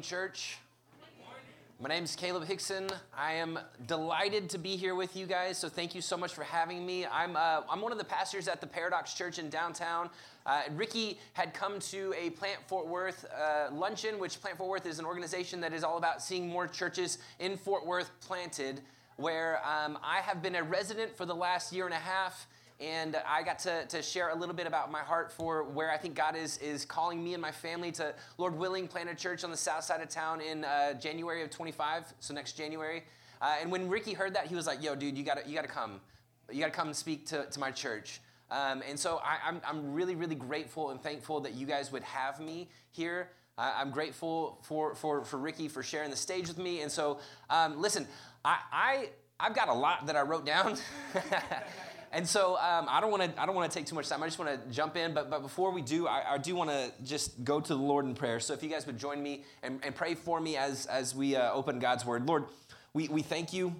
Church. My name is Caleb Hixon. I am delighted to be here with you guys. So thank you so much for having me. I'm uh, I'm one of the pastors at the Paradox Church in downtown. Uh, Ricky had come to a Plant Fort Worth uh, luncheon, which Plant Fort Worth is an organization that is all about seeing more churches in Fort Worth planted. Where um, I have been a resident for the last year and a half and I got to, to share a little bit about my heart for where I think God is, is calling me and my family to, Lord willing, plant a church on the south side of town in uh, January of 25, so next January. Uh, and when Ricky heard that, he was like, yo, dude, you gotta, you gotta come. You gotta come speak to, to my church. Um, and so I, am I'm, I'm really, really grateful and thankful that you guys would have me here. Uh, I'm grateful for, for, for Ricky for sharing the stage with me. And so, um, listen, I, I, I've got a lot that I wrote down. And so um, I don't want to I don't want to take too much time. I just want to jump in. But but before we do, I, I do want to just go to the Lord in prayer. So if you guys would join me and, and pray for me as as we uh, open God's Word, Lord, we we thank you.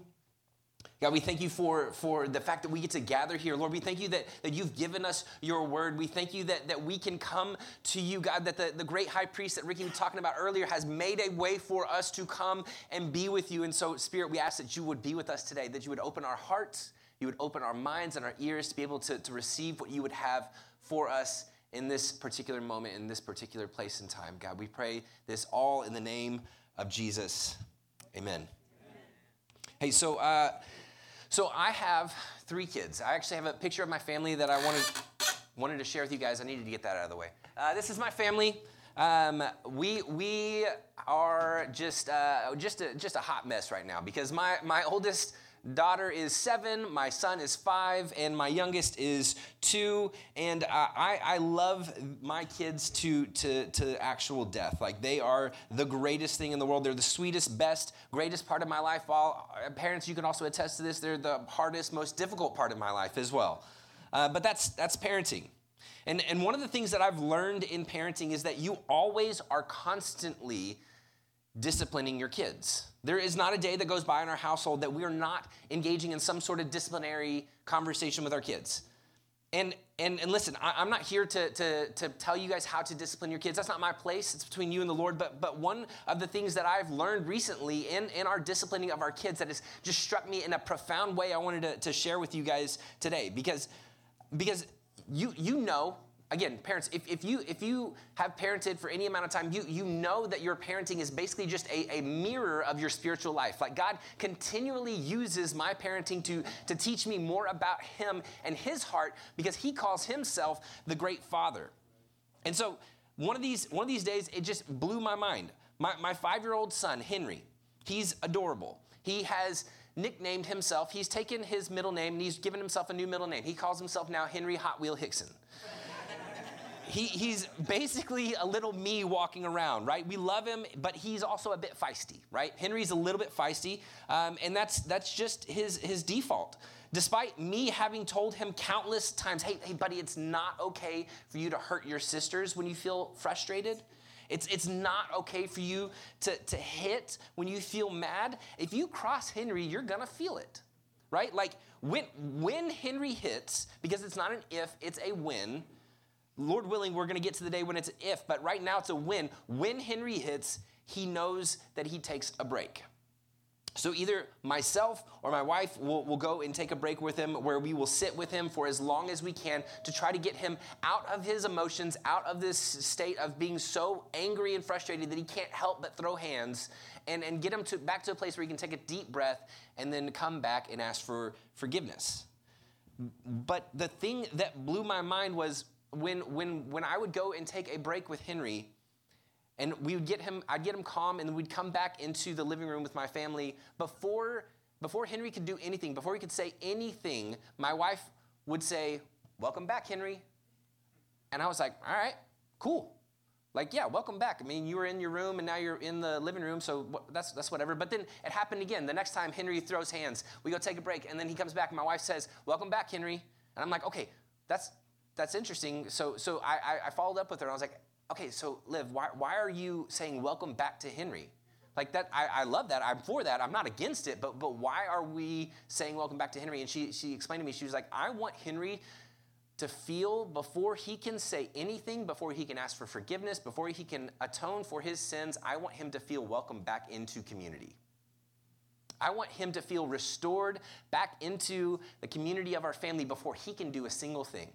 God, we thank you for, for the fact that we get to gather here. Lord, we thank you that, that you've given us your word. We thank you that, that we can come to you, God, that the, the great high priest that Ricky was talking about earlier has made a way for us to come and be with you. And so, Spirit, we ask that you would be with us today, that you would open our hearts, you would open our minds and our ears to be able to, to receive what you would have for us in this particular moment, in this particular place and time. God, we pray this all in the name of Jesus. Amen. Amen. Hey, so uh, so I have three kids. I actually have a picture of my family that I wanted wanted to share with you guys. I needed to get that out of the way. Uh, this is my family. Um, we we are just uh, just a, just a hot mess right now because my my oldest daughter is seven, my son is five, and my youngest is two. And I, I love my kids to, to, to actual death. Like they are the greatest thing in the world. They're the sweetest, best, greatest part of my life. All parents, you can also attest to this. They're the hardest, most difficult part of my life as well. Uh, but that's that's parenting. And, and one of the things that I've learned in parenting is that you always are constantly disciplining your kids. There is not a day that goes by in our household that we are not engaging in some sort of disciplinary conversation with our kids. And, and, and listen, I, am not here to, to, to tell you guys how to discipline your kids. That's not my place. It's between you and the Lord. But, but one of the things that I've learned recently in, in our disciplining of our kids that has just struck me in a profound way, I wanted to, to share with you guys today. Because, because you, you know again, parents, if, if, you, if you have parented for any amount of time, you, you know that your parenting is basically just a, a mirror of your spiritual life. Like God continually uses my parenting to, to teach me more about Him and His heart because He calls Himself the great Father. And so one of these, one of these days, it just blew my mind. My, my five year old son, Henry, he's adorable. He has nicknamed himself, he's taken his middle name and he's given himself a new middle name. He calls himself now Henry Hot Wheel Hixon he, he's basically a little me walking around, right? We love him, but he's also a bit feisty, right? Henry's a little bit feisty, um, and that's that's just his his default. Despite me having told him countless times, hey, hey, buddy, it's not okay for you to hurt your sisters when you feel frustrated. It's, it's not okay for you to, to hit when you feel mad. If you cross Henry, you're gonna feel it, right? Like when, when Henry hits, because it's not an if, it's a when, Lord willing, we're going to get to the day when it's if, but right now it's a when. When Henry hits, he knows that he takes a break. So either myself or my wife will, will go and take a break with him where we will sit with him for as long as we can to try to get him out of his emotions, out of this state of being so angry and frustrated that he can't help but throw hands and, and get him to, back to a place where he can take a deep breath and then come back and ask for forgiveness. But the thing that blew my mind was when, when, when I would go and take a break with Henry, and we would get him, I'd get him calm, and we'd come back into the living room with my family. Before, before Henry could do anything, before he could say anything, my wife would say, Welcome back, Henry. And I was like, All right, cool. Like, yeah, welcome back. I mean, you were in your room and now you're in the living room, so that's, that's whatever. But then it happened again. The next time Henry throws hands, we go take a break, and then he comes back, and my wife says, Welcome back, Henry. And I'm like, Okay, that's, that's interesting. So, so I, I followed up with her and I was like, okay, so Liv, why, why are you saying welcome back to Henry? Like that, I, I love that. I'm for that. I'm not against it, but but why are we saying welcome back to Henry? And she she explained to me, she was like, I want Henry to feel before he can say anything, before he can ask for forgiveness, before he can atone for his sins, I want him to feel welcome back into community. I want him to feel restored back into the community of our family before he can do a single thing.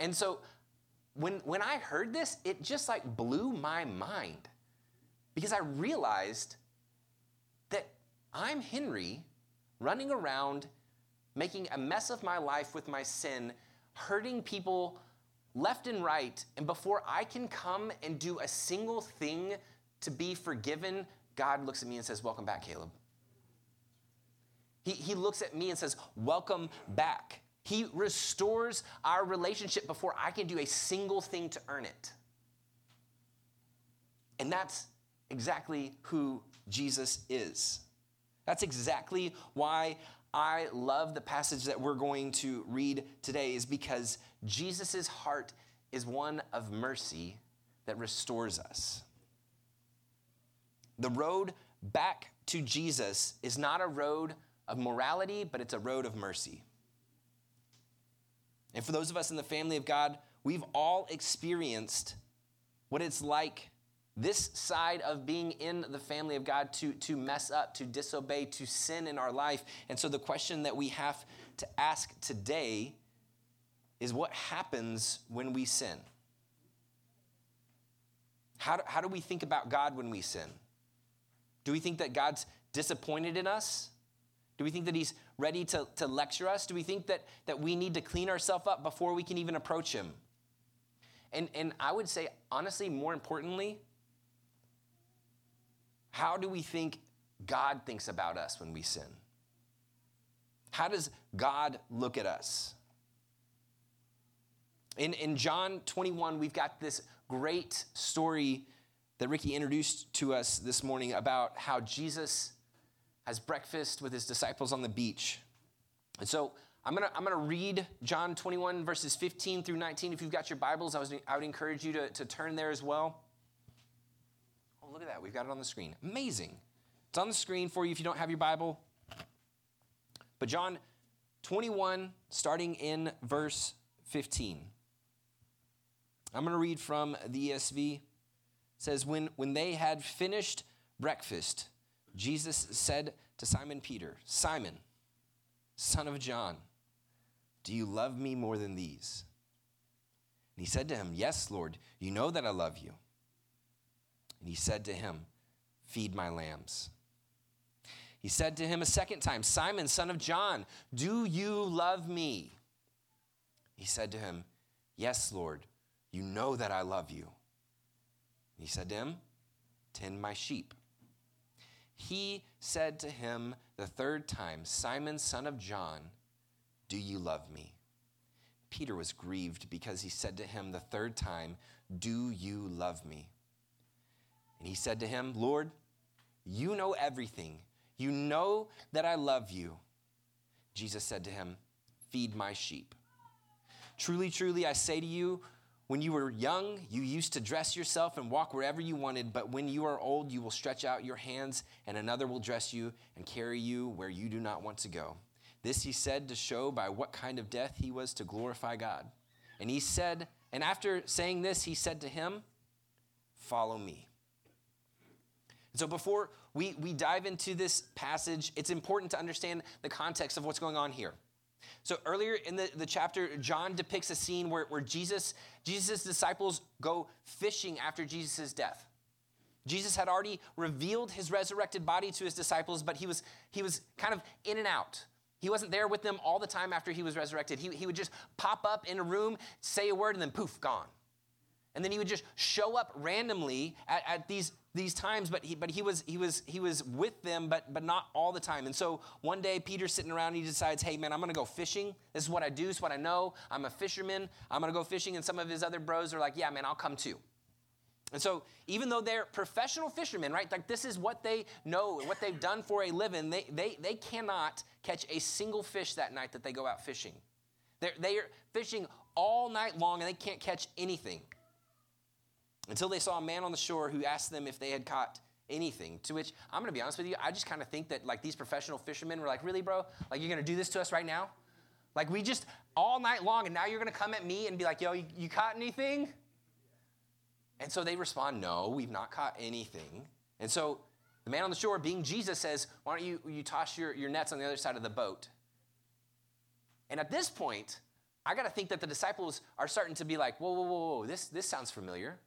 And so when, when I heard this, it just like blew my mind because I realized that I'm Henry running around making a mess of my life with my sin, hurting people left and right. And before I can come and do a single thing to be forgiven, God looks at me and says, Welcome back, Caleb. He, he looks at me and says, Welcome back. He restores our relationship before I can do a single thing to earn it. And that's exactly who Jesus is. That's exactly why I love the passage that we're going to read today, is because Jesus' heart is one of mercy that restores us. The road back to Jesus is not a road of morality, but it's a road of mercy. And for those of us in the family of God, we've all experienced what it's like this side of being in the family of God to, to mess up, to disobey, to sin in our life. And so the question that we have to ask today is what happens when we sin? How do, how do we think about God when we sin? Do we think that God's disappointed in us? Do we think that He's ready to, to lecture us? Do we think that, that we need to clean ourselves up before we can even approach Him? And, and I would say, honestly, more importantly, how do we think God thinks about us when we sin? How does God look at us? In, in John 21, we've got this great story that Ricky introduced to us this morning about how Jesus has breakfast with his disciples on the beach. And so I'm going to I'm gonna read John 21, verses 15 through 19. If you've got your Bibles, I, was, I would encourage you to, to turn there as well Oh, look at that. We've got it on the screen. Amazing. It's on the screen for you if you don't have your Bible. But John 21, starting in verse 15. I'm going to read from the ESV. It says, when, when they had finished breakfast, Jesus said to Simon Peter, Simon, son of John, do you love me more than these? And he said to him, Yes, Lord, you know that I love you. And he said to him, Feed my lambs. He said to him a second time, Simon, son of John, do you love me? He said to him, Yes, Lord, you know that I love you. And He said to him, Tend my sheep. He said to him the third time, Simon, son of John, do you love me? Peter was grieved because he said to him the third time, Do you love me? And he said to him, Lord, you know everything. You know that I love you. Jesus said to him, Feed my sheep. Truly, truly, I say to you, when you were young, you used to dress yourself and walk wherever you wanted, but when you are old, you will stretch out your hands, and another will dress you and carry you where you do not want to go. This he said to show by what kind of death he was to glorify God. And he said, and after saying this, he said to him, Follow me. So before we, we dive into this passage, it's important to understand the context of what's going on here. So earlier in the, the chapter, John depicts a scene where, where Jesus, Jesus' disciples go fishing after Jesus' death. Jesus had already revealed his resurrected body to his disciples, but he was, he was kind of in and out. He wasn't there with them all the time after he was resurrected. He, he would just pop up in a room, say a word, and then poof, gone. And then he would just show up randomly at, at these these times, but he, but he was he was he was with them, but but not all the time. And so one day Peter's sitting around and he decides, hey man, I'm gonna go fishing. This is what I do, this is what I know. I'm a fisherman. I'm gonna go fishing. And some of his other bros are like, yeah, man, I'll come too. And so even though they're professional fishermen, right? Like this is what they know, what they've done for a living, they they they cannot catch a single fish that night that they go out fishing. They're they are fishing all night long and they can't catch anything until they saw a man on the shore who asked them if they had caught anything. To which I'm going to be honest with you, I just kind of think that like these professional fishermen were like, "Really, bro? Like you're going to do this to us right now? Like we just all night long, and now you're going to come at me and be like, yo, you, you caught anything? And so they respond, no, we've not caught anything. And so the man on the shore, being Jesus, says, why don't you, you toss your, your nets on the other side of the boat? And at this point, I got to think that the disciples are starting to be like, whoa, whoa, whoa, whoa, this, this sounds familiar.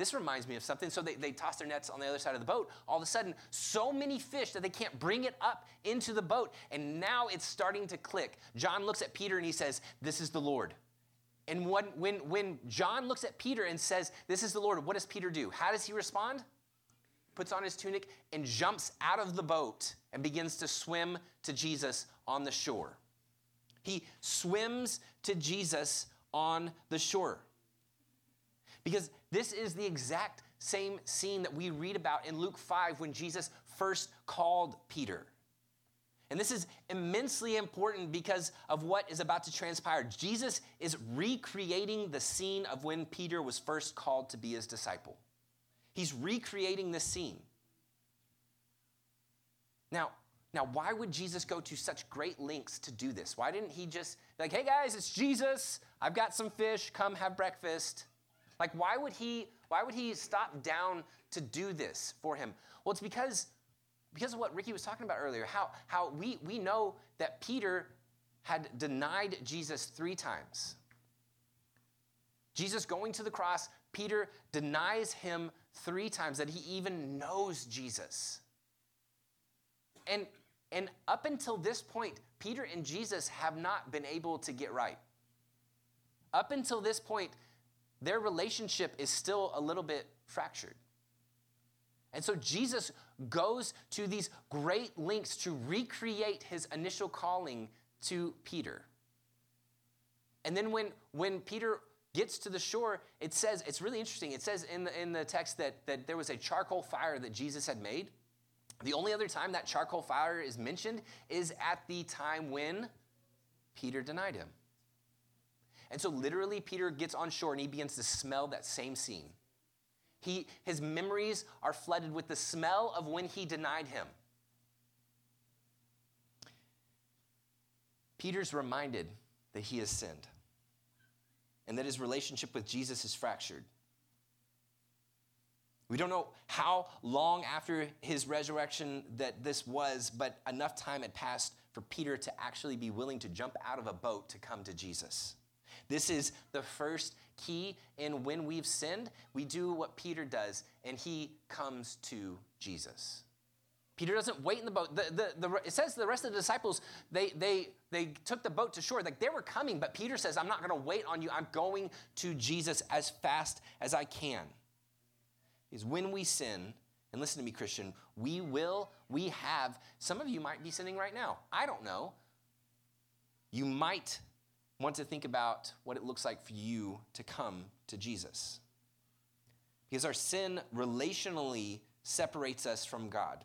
This reminds me of something. So they, they toss their nets on the other side of the boat. All of a sudden, so many fish that they can't bring it up into the boat. And now it's starting to click. John looks at Peter and he says, This is the Lord. And when, when, when John looks at Peter and says, This is the Lord, what does Peter do? How does he respond? Puts on his tunic and jumps out of the boat and begins to swim to Jesus on the shore. He swims to Jesus on the shore. Because this is the exact same scene that we read about in Luke 5 when Jesus first called Peter. And this is immensely important because of what is about to transpire. Jesus is recreating the scene of when Peter was first called to be his disciple. He's recreating this scene. Now, now, why would Jesus go to such great lengths to do this? Why didn't he just, like, hey guys, it's Jesus. I've got some fish. Come have breakfast. Like, why would he, why would he stop down to do this for him? Well, it's because, because of what Ricky was talking about earlier, how, how we, we know that Peter had denied Jesus three times. Jesus going to the cross, Peter denies him three times that he even knows Jesus. And and up until this point, Peter and Jesus have not been able to get right. Up until this point, their relationship is still a little bit fractured. And so Jesus goes to these great lengths to recreate his initial calling to Peter. And then when, when Peter gets to the shore, it says, it's really interesting. It says in the, in the text that, that there was a charcoal fire that Jesus had made. The only other time that charcoal fire is mentioned is at the time when Peter denied him. And so, literally, Peter gets on shore and he begins to smell that same scene. He, his memories are flooded with the smell of when he denied him. Peter's reminded that he has sinned and that his relationship with Jesus is fractured. We don't know how long after his resurrection that this was, but enough time had passed for Peter to actually be willing to jump out of a boat to come to Jesus. This is the first key in when we've sinned, we do what Peter does, and he comes to Jesus. Peter doesn't wait in the boat. The, the, the, it says the rest of the disciples, they, they, they took the boat to shore. Like they were coming, but Peter says, I'm not going to wait on you. I'm going to Jesus as fast as I can is when we sin, and listen to me, Christian, we will, we have, some of you might be sinning right now. I don't know. You might want to think about what it looks like for you to come to Jesus. Because our sin relationally separates us from God.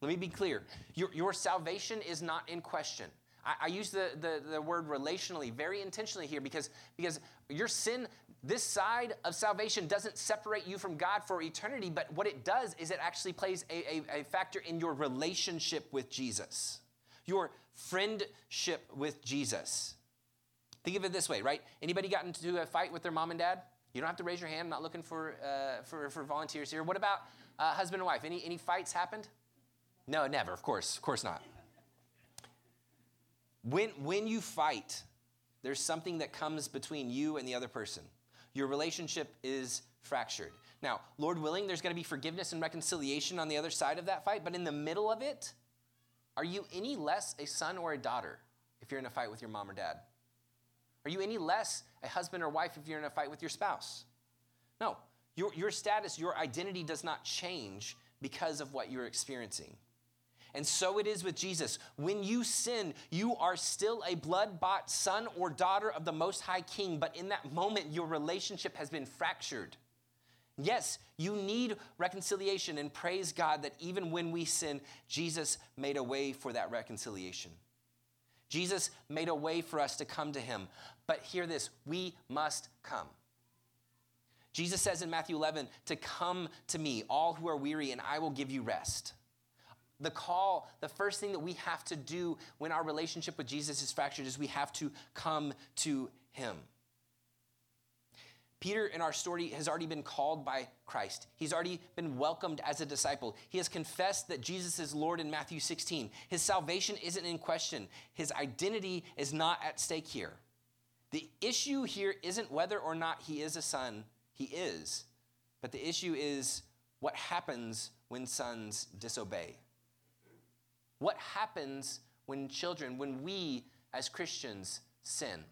Let me be clear your, your salvation is not in question. I, I use the, the, the word relationally very intentionally here because, because your sin this side of salvation doesn't separate you from God for eternity, but what it does is it actually plays a, a, a factor in your relationship with Jesus, your friendship with Jesus. Think of it this way, right? Anybody got into a fight with their mom and dad? You don't have to raise your hand. I'm not looking for, uh, for, for volunteers here. What about uh, husband and wife? Any, any fights happened? No, never, of course. Of course not. When, when you fight, there's something that comes between you and the other person your relationship is fractured. Now, Lord willing, there's going to be forgiveness and reconciliation on the other side of that fight, but in the middle of it, are you any less a son or a daughter if you're in a fight with your mom or dad? Are you any less a husband or wife if you're in a fight with your spouse? No. Your, your status, your identity does not change because of what you're experiencing. And so it is with Jesus. When you sin, you are still a blood bought son or daughter of the Most High King, but in that moment, your relationship has been fractured. Yes, you need reconciliation, and praise God that even when we sin, Jesus made a way for that reconciliation. Jesus made a way for us to come to him. But hear this we must come. Jesus says in Matthew 11 to come to me, all who are weary, and I will give you rest. the call, the first thing that we have to do when our relationship with Jesus is fractured is we have to come to him. Peter in our story has already been called by Christ. He's already been welcomed as a disciple. He has confessed that Jesus is Lord in Matthew 16. His salvation isn't in question, his identity is not at stake here. The issue here isn't whether or not he is a son, he is. But the issue is what happens when sons disobey. What happens when children, when we as Christians sin?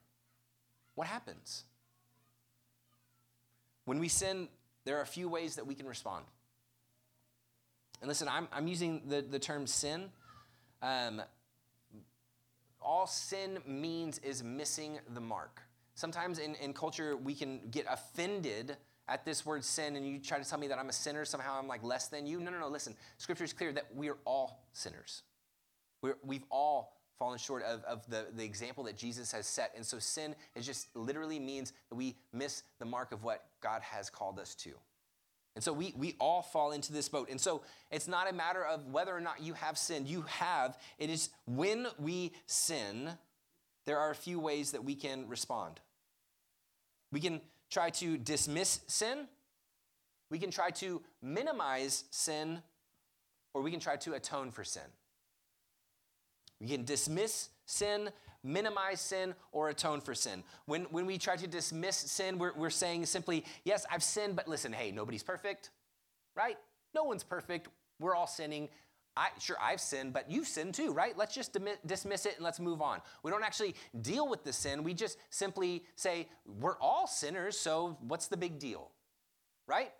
What happens? When we sin, there are a few ways that we can respond. And listen, I'm, I'm using the, the term sin. Um, all sin means is missing the mark. Sometimes in, in culture, we can get offended at this word sin, and you try to tell me that I'm a sinner, somehow I'm like less than you. No, no, no, listen. Scripture is clear that we are all sinners. We're, we've all fallen short of, of the, the example that Jesus has set. And so sin is just literally means that we miss the mark of what God has called us to. And so we, we all fall into this boat. And so it's not a matter of whether or not you have sinned. You have. It is when we sin, there are a few ways that we can respond. We can try to dismiss sin, we can try to minimize sin, or we can try to atone for sin. We can dismiss sin, minimize sin, or atone for sin. When, when we try to dismiss sin, we're, we're saying simply, yes, I've sinned, but listen, hey, nobody's perfect, right? No one's perfect. We're all sinning. I, sure, I've sinned, but you've sinned too, right? Let's just dismiss it and let's move on. We don't actually deal with the sin. We just simply say, we're all sinners, so what's the big deal, right?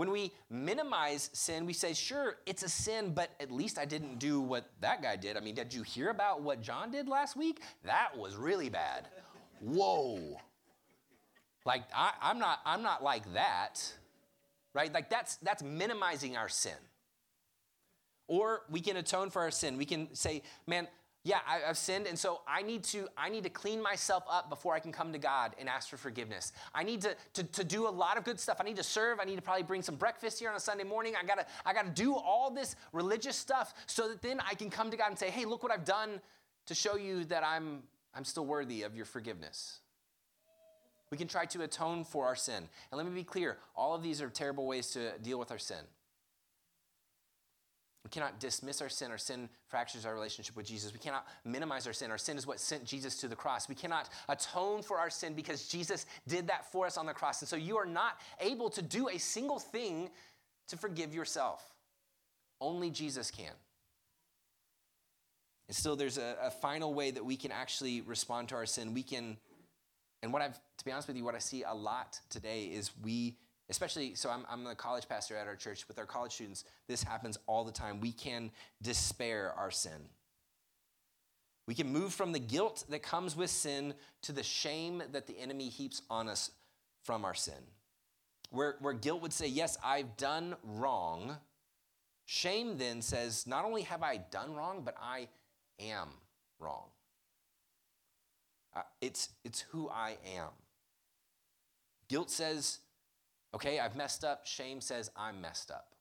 When we minimize sin, we say, sure, it's a sin, but at least I didn't do what that guy did. I mean, did you hear about what John did last week? That was really bad. Whoa. Like, I, I'm, not, I'm not like that, right? Like, that's, that's minimizing our sin. Or we can atone for our sin. We can say, man, yeah I, have sinned and so i need to i need to clean myself up before i can come to god and ask for forgiveness. I need to, to, to do a lot of good stuff. I need to serve. I need to probably bring some breakfast here on a sunday morning. I gotta i gotta do all this religious stuff so that then i can come to god and say hey look what i've done to show you that i'm i'm still worthy of your forgiveness. We can try to atone for our sin. And let me be clear all of these are terrible ways to deal with our sin we cannot dismiss our sin. Our sin fractures our relationship with Jesus. We cannot minimize our sin. Our sin is what sent Jesus to the cross. We cannot atone for our sin because Jesus did that for us on the cross. And so you are not able to do a single thing to forgive yourself. Only Jesus can. And still, there's a, a final way that we can actually respond to our sin. We can, and what I've, to be honest with you, what I see a lot today is we especially so I'm, I'm the college pastor at our church with our college students. This happens all the time. We can despair our sin. We can move from the guilt that comes with sin to the shame that the enemy heaps on us from our sin. Where, where guilt would say yes i've done wrong shame then says not only have i done wrong but i am wrong. Uh, it's, it's who i am. Guilt says Okay, I've messed up. Shame says I'm messed up.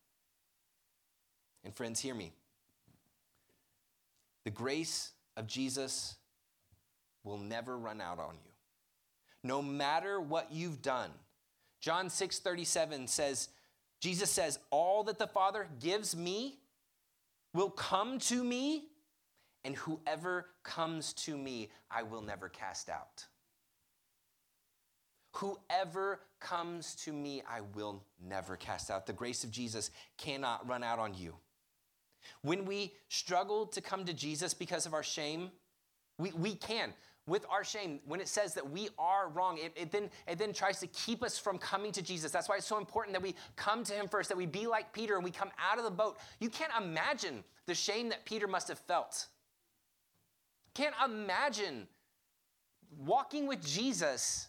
And friends, hear me. The grace of Jesus will never run out on you. No matter what you've done. John 6:37 says Jesus says all that the Father gives me will come to me and whoever comes to me I will never cast out. Whoever comes to me, I will never cast out. The grace of Jesus cannot run out on you. When we struggle to come to Jesus because of our shame, we, we can. With our shame, when it says that we are wrong, it, it, then, it then tries to keep us from coming to Jesus. That's why it's so important that we come to Him first, that we be like Peter and we come out of the boat. You can't imagine the shame that Peter must have felt. Can't imagine walking with Jesus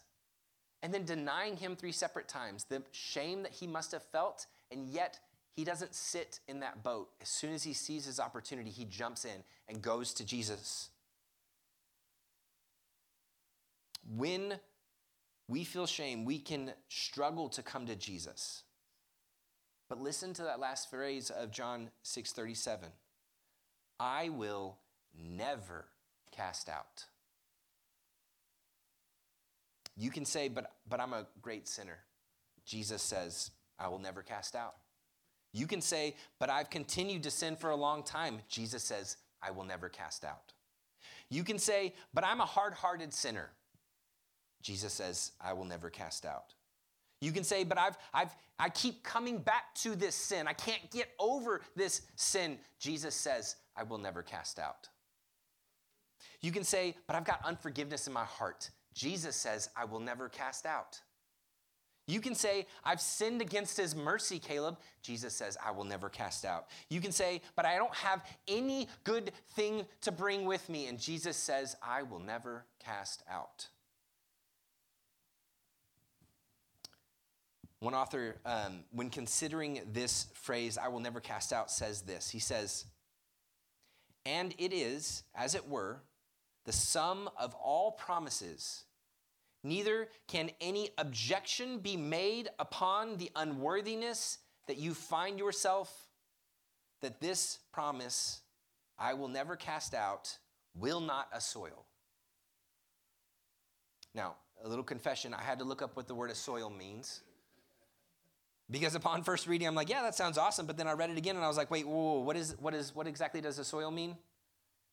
and then denying him three separate times, the shame that he must have felt, and yet he doesn't sit in that boat. As soon as he sees his opportunity, he jumps in and goes to Jesus. When we feel shame, we can struggle to come to Jesus. But listen to that last phrase of John 6:37. I will never cast out. You can say, but, but I'm a great sinner. Jesus says, I will never cast out. You can say, but I've continued to sin for a long time. Jesus says, I will never cast out. You can say, but I'm a hard hearted sinner. Jesus says, I will never cast out. You can say, but I've, I've, I keep coming back to this sin. I can't get over this sin. Jesus says, I will never cast out. You can say, but I've got unforgiveness in my heart. Jesus says, I will never cast out. You can say, I've sinned against his mercy, Caleb. Jesus says, I will never cast out. You can say, but I don't have any good thing to bring with me. And Jesus says, I will never cast out. One author, um, when considering this phrase, I will never cast out, says this. He says, And it is, as it were, the sum of all promises Neither can any objection be made upon the unworthiness that you find yourself, that this promise, I will never cast out, will not assoil. Now, a little confession I had to look up what the word assoil means. Because upon first reading, I'm like, yeah, that sounds awesome. But then I read it again and I was like, wait, whoa, whoa, what, is, what, is, what exactly does assoil mean?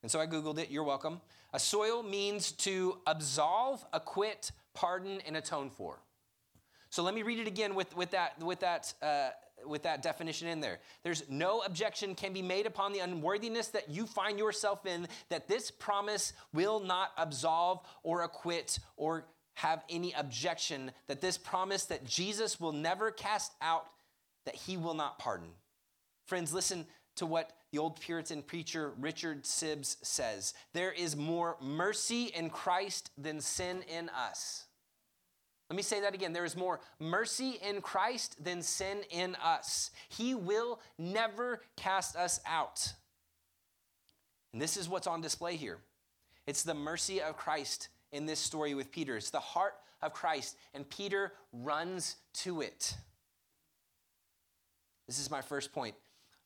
And so I Googled it. You're welcome. Assoil means to absolve, acquit, pardon, and atone for. So let me read it again with, with, that, with, that, uh, with that definition in there. There's no objection can be made upon the unworthiness that you find yourself in, that this promise will not absolve or acquit or have any objection, that this promise that Jesus will never cast out, that he will not pardon. Friends, listen to what the old Puritan preacher Richard Sibbes says There is more mercy in Christ than sin in us. Let me say that again. There is more mercy in Christ than sin in us. He will never cast us out. And this is what's on display here it's the mercy of Christ in this story with Peter. It's the heart of Christ, and Peter runs to it. This is my first point.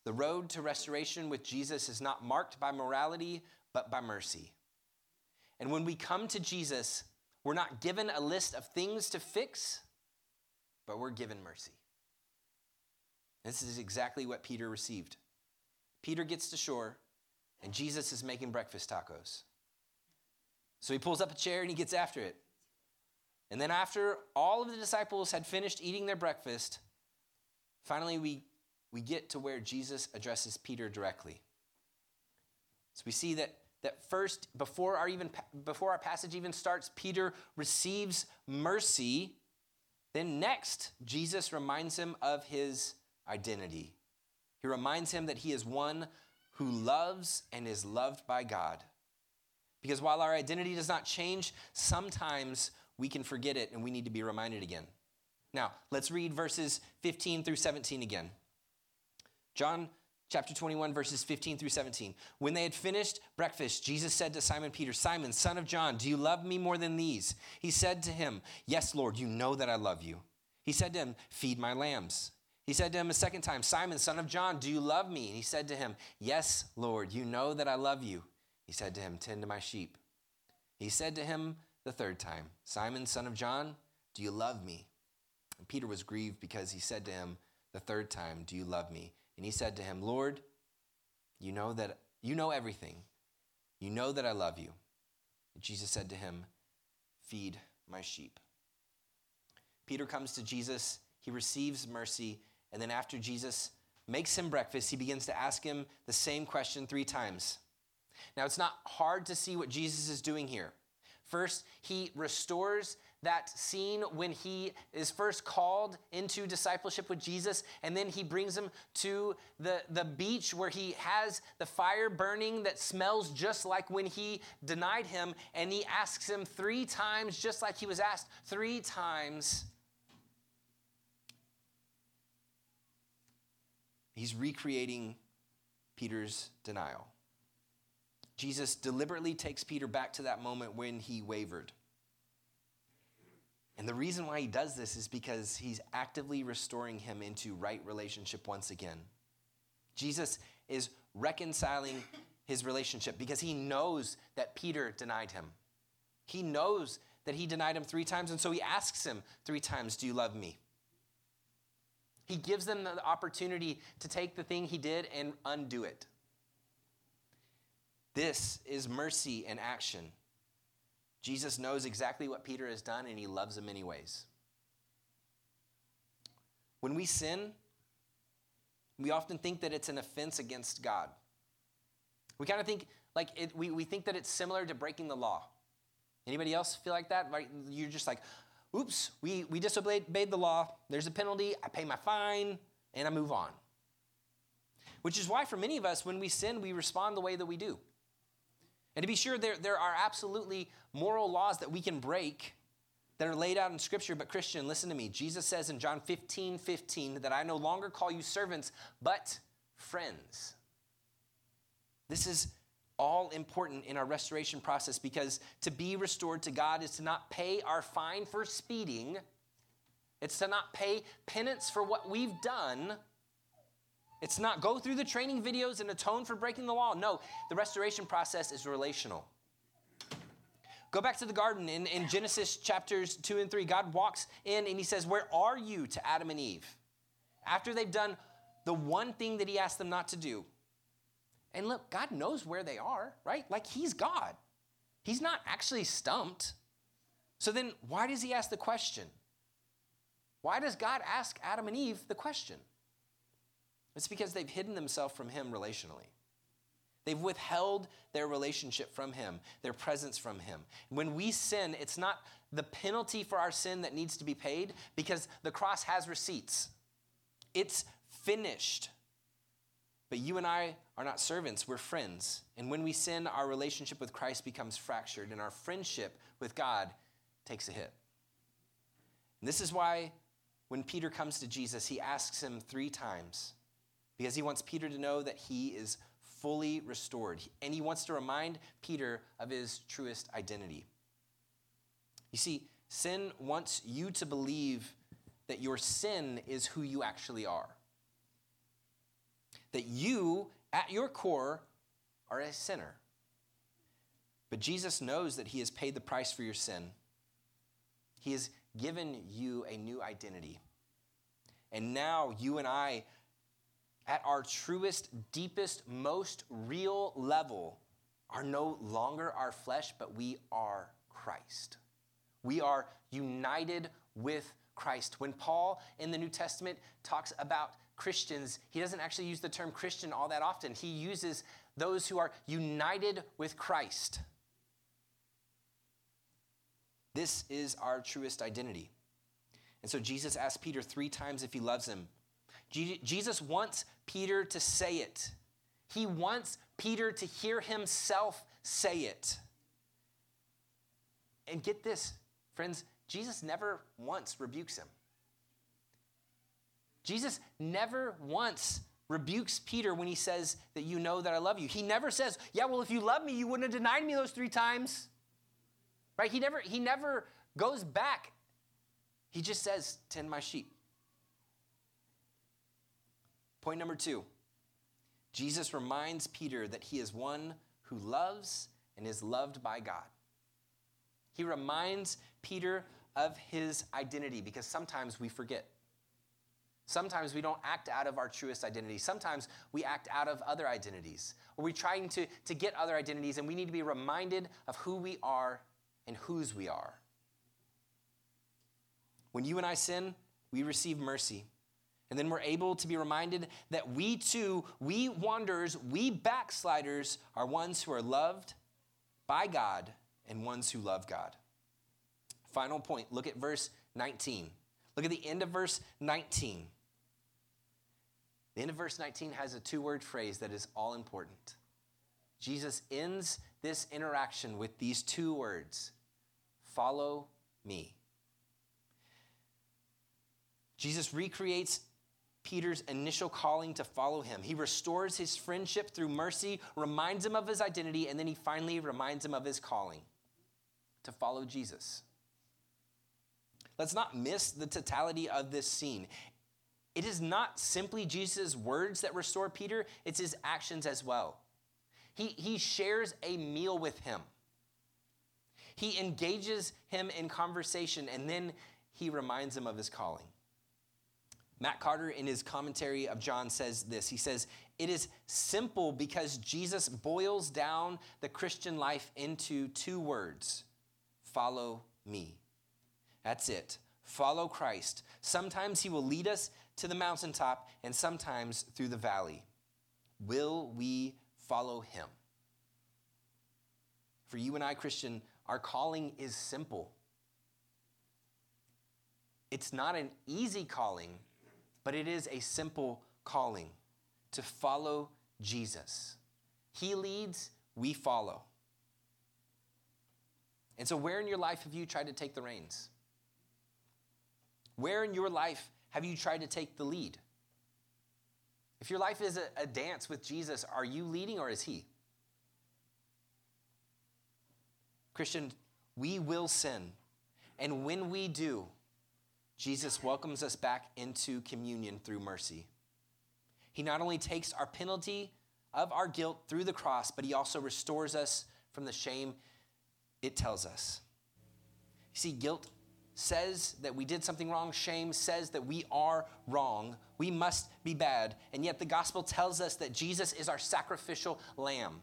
The road to restoration with Jesus is not marked by morality, but by mercy. And when we come to Jesus, we're not given a list of things to fix, but we're given mercy. This is exactly what Peter received. Peter gets to shore, and Jesus is making breakfast tacos. So he pulls up a chair and he gets after it. And then, after all of the disciples had finished eating their breakfast, finally we we get to where Jesus addresses Peter directly. So we see that, that first, before our, even, before our passage even starts, Peter receives mercy. Then, next, Jesus reminds him of his identity. He reminds him that he is one who loves and is loved by God. Because while our identity does not change, sometimes we can forget it and we need to be reminded again. Now, let's read verses 15 through 17 again. John chapter 21, verses 15 through 17. When they had finished breakfast, Jesus said to Simon Peter, Simon, son of John, do you love me more than these? He said to him, Yes, Lord, you know that I love you. He said to him, Feed my lambs. He said to him a second time, Simon, son of John, do you love me? And he said to him, Yes, Lord, you know that I love you. He said to him, Tend to my sheep. He said to him the third time, Simon, son of John, do you love me? And Peter was grieved because he said to him the third time, Do you love me? And he said to him, Lord, you know that you know everything. You know that I love you. And Jesus said to him, Feed my sheep. Peter comes to Jesus, he receives mercy, and then after Jesus makes him breakfast, he begins to ask him the same question three times. Now, it's not hard to see what Jesus is doing here. First, he restores that scene when he is first called into discipleship with Jesus, and then he brings him to the, the beach where he has the fire burning that smells just like when he denied him, and he asks him three times, just like he was asked three times. He's recreating Peter's denial. Jesus deliberately takes Peter back to that moment when he wavered. And the reason why he does this is because he's actively restoring him into right relationship once again. Jesus is reconciling his relationship because he knows that Peter denied him. He knows that he denied him three times, and so he asks him three times, Do you love me? He gives them the opportunity to take the thing he did and undo it. This is mercy in action. Jesus knows exactly what Peter has done, and he loves him anyways. When we sin, we often think that it's an offense against God. We kind of think like it, we, we think that it's similar to breaking the law. Anybody else feel like that? You're just like, oops, we, we disobeyed the law. There's a penalty. I pay my fine and I move on. Which is why, for many of us, when we sin, we respond the way that we do. And to be sure, there, there are absolutely moral laws that we can break that are laid out in Scripture. But, Christian, listen to me. Jesus says in John 15 15 that I no longer call you servants, but friends. This is all important in our restoration process because to be restored to God is to not pay our fine for speeding, it's to not pay penance for what we've done. It's not go through the training videos and atone for breaking the law. No, the restoration process is relational. Go back to the garden in, in Genesis chapters 2 and 3. God walks in and he says, Where are you to Adam and Eve? After they've done the one thing that he asked them not to do. And look, God knows where they are, right? Like He's God. He's not actually stumped. So then, why does He ask the question? Why does God ask Adam and Eve the question? It's because they've hidden themselves from Him relationally. They've withheld their relationship from Him, their presence from Him. When we sin, it's not the penalty for our sin that needs to be paid because the cross has receipts. It's finished. But you and I are not servants, we're friends. And when we sin, our relationship with Christ becomes fractured, and our friendship with God takes a hit. And this is why when Peter comes to Jesus, he asks him three times because he wants Peter to know that he is fully restored. And he wants to remind Peter of his truest identity. You see, sin wants you to believe that your sin is who you actually are that you, at your core, are a sinner. But Jesus knows that He has paid the price for your sin. He has given you a new identity. And now you and I, at our truest, deepest, most real level, are no longer our flesh, but we are Christ. We are united with Christ. When Paul in the New Testament talks about Christians, he doesn't actually use the term Christian all that often. He uses those who are united with Christ. This is our truest identity. And so Jesus asked Peter three times if he loves him. Jesus wants Peter to say it. He wants Peter to hear himself say it. And get this, friends, Jesus never once rebukes him. Jesus never once rebukes Peter when he says that you know that I love you. He never says, "Yeah, well if you love me, you wouldn't have denied me those 3 times." Right? He never he never goes back. He just says, "Tend my sheep." Point number 2. Jesus reminds Peter that he is one who loves and is loved by God. He reminds Peter of his identity because sometimes we forget. Sometimes we don't act out of our truest identity. Sometimes we act out of other identities. Or we're trying to, to get other identities, and we need to be reminded of who we are and whose we are. When you and I sin, we receive mercy. And then we're able to be reminded that we too, we wanderers, we backsliders, are ones who are loved by God and ones who love God. Final point look at verse 19. Look at the end of verse 19. The end of verse 19 has a two word phrase that is all important. Jesus ends this interaction with these two words follow me. Jesus recreates Peter's initial calling to follow him. He restores his friendship through mercy, reminds him of his identity, and then he finally reminds him of his calling to follow Jesus. Let's not miss the totality of this scene. It is not simply Jesus' words that restore Peter, it's his actions as well. He, he shares a meal with him. He engages him in conversation and then he reminds him of his calling. Matt Carter, in his commentary of John, says this He says, It is simple because Jesus boils down the Christian life into two words follow me. That's it. Follow Christ. Sometimes he will lead us to the mountaintop and sometimes through the valley. Will we follow him? For you and I, Christian, our calling is simple. It's not an easy calling, but it is a simple calling to follow Jesus. He leads, we follow. And so, where in your life have you tried to take the reins? Where in your life have you tried to take the lead? If your life is a, a dance with Jesus, are you leading or is He? Christian, we will sin. And when we do, Jesus welcomes us back into communion through mercy. He not only takes our penalty of our guilt through the cross, but he also restores us from the shame it tells us. You see, guilt says that we did something wrong, shame says that we are wrong, we must be bad, and yet the gospel tells us that Jesus is our sacrificial lamb.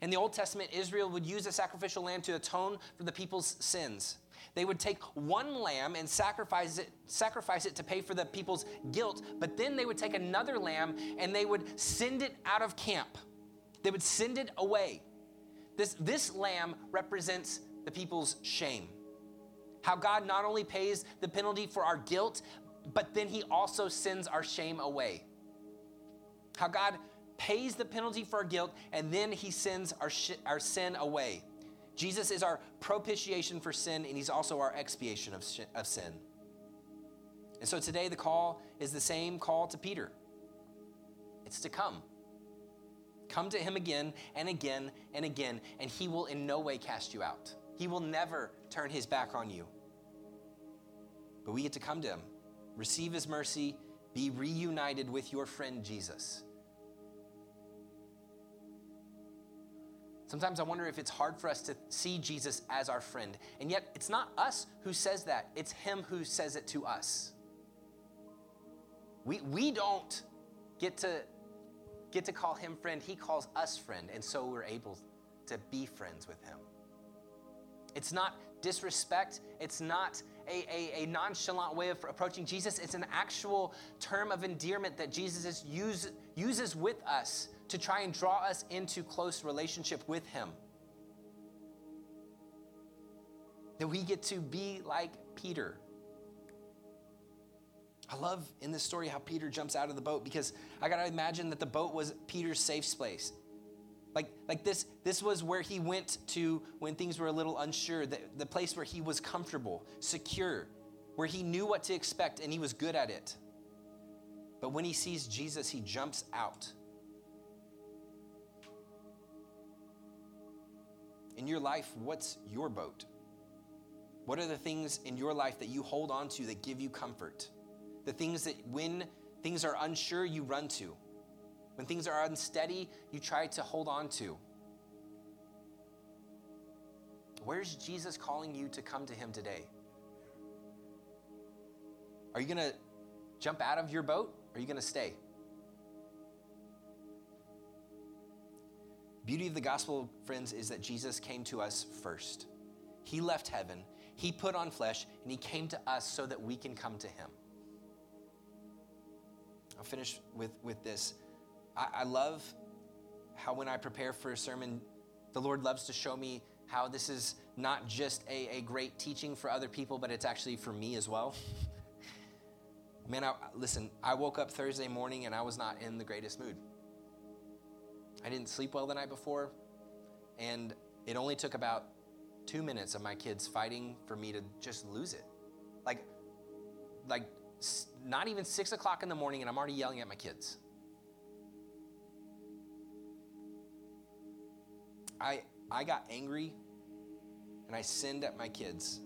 In the Old Testament, Israel would use a sacrificial lamb to atone for the people's sins. They would take one lamb and sacrifice it, sacrifice it to pay for the people's guilt, but then they would take another lamb and they would send it out of camp. They would send it away. This, this lamb represents the people's shame. How God not only pays the penalty for our guilt, but then he also sends our shame away. How God pays the penalty for our guilt, and then he sends our, sh- our sin away. Jesus is our propitiation for sin, and he's also our expiation of, sh- of sin. And so today, the call is the same call to Peter it's to come. Come to him again and again and again, and he will in no way cast you out. He will never turn his back on you. But we get to come to him, receive his mercy, be reunited with your friend Jesus. Sometimes I wonder if it's hard for us to see Jesus as our friend. And yet, it's not us who says that, it's Him who says it to us. We, we don't get to, get to call Him friend, He calls us friend. And so we're able to be friends with Him. It's not disrespect, it's not a, a, a, nonchalant way of approaching Jesus. It's an actual term of endearment that Jesus use, uses with us to try and draw us into close relationship with Him. That we get to be like Peter. I love in this story how Peter jumps out of the boat because I got to imagine that the boat was Peter's safe space. Like, like this, this was where he went to when things were a little unsure, the, the place where he was comfortable, secure, where he knew what to expect and he was good at it. But when he sees Jesus, he jumps out. In your life, what's your boat? What are the things in your life that you hold on to that give you comfort? The things that when things are unsure, you run to. When things are unsteady, you try to hold on to. Where's Jesus calling you to come to Him today? Are you going to jump out of your boat? Or are you going to stay? Beauty of the gospel, friends, is that Jesus came to us first. He left heaven, He put on flesh, and He came to us so that we can come to Him. I'll finish with, with this. I, I love how when I prepare for a sermon, the Lord loves to show me how this is not just a, a great teaching for other people, but it's actually for me as well. Man, I, listen, I woke up Thursday morning and I was not in the greatest mood. I didn't sleep well the night before, and it only took about two minutes of my kids fighting for me to just lose it. Like, like not even six o'clock in the morning, and I'm already yelling at my kids. I, I got angry and I sinned at my kids.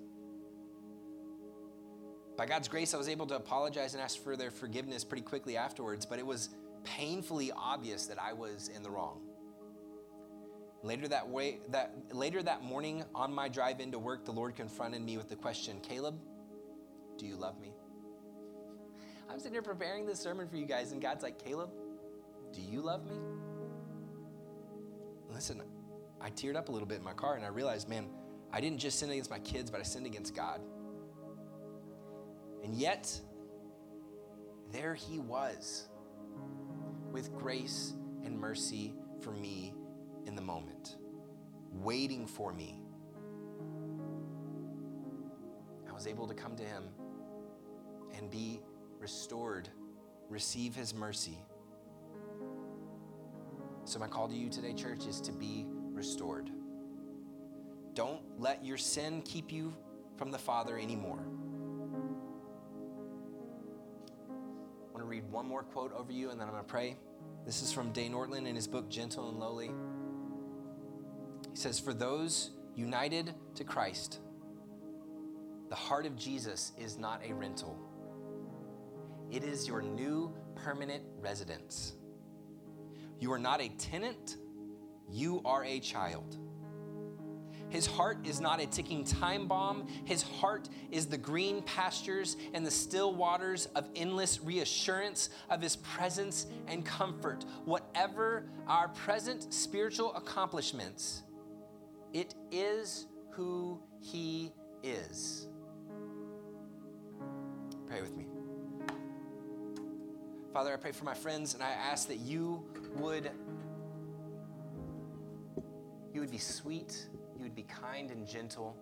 By God's grace, I was able to apologize and ask for their forgiveness pretty quickly afterwards, but it was painfully obvious that I was in the wrong. Later that way, that later that morning on my drive into work, the Lord confronted me with the question, Caleb, do you love me? I'm sitting here preparing this sermon for you guys, and God's like, Caleb, do you love me? Listen, I teared up a little bit in my car and I realized, man, I didn't just sin against my kids, but I sinned against God. And yet, there he was with grace and mercy for me in the moment, waiting for me. I was able to come to him and be restored, receive his mercy. So, my call to you today, church, is to be restored. Don't let your sin keep you from the Father anymore. One more quote over you and then I'm going to pray. This is from Dane Ortlund in his book, Gentle and Lowly. He says, For those united to Christ, the heart of Jesus is not a rental, it is your new permanent residence. You are not a tenant, you are a child. His heart is not a ticking time bomb. His heart is the green pastures and the still waters of endless reassurance of His presence and comfort. Whatever our present spiritual accomplishments, it is who He is. Pray with me. Father, I pray for my friends and I ask that you would you would be sweet be kind and gentle.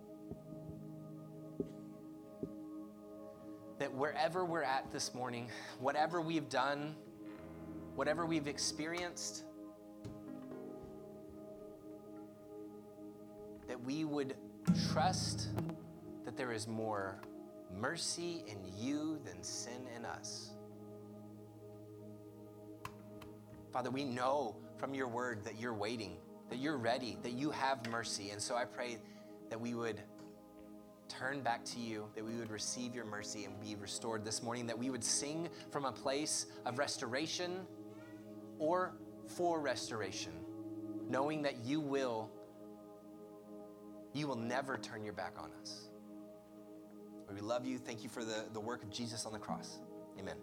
That wherever we're at this morning, whatever we've done, whatever we've experienced, that we would trust that there is more mercy in you than sin in us. Father, we know from your word that you're waiting that you're ready, that you have mercy. And so I pray that we would turn back to you, that we would receive your mercy and be restored this morning, that we would sing from a place of restoration or for restoration, knowing that you will you will never turn your back on us. We love you. Thank you for the, the work of Jesus on the cross. Amen.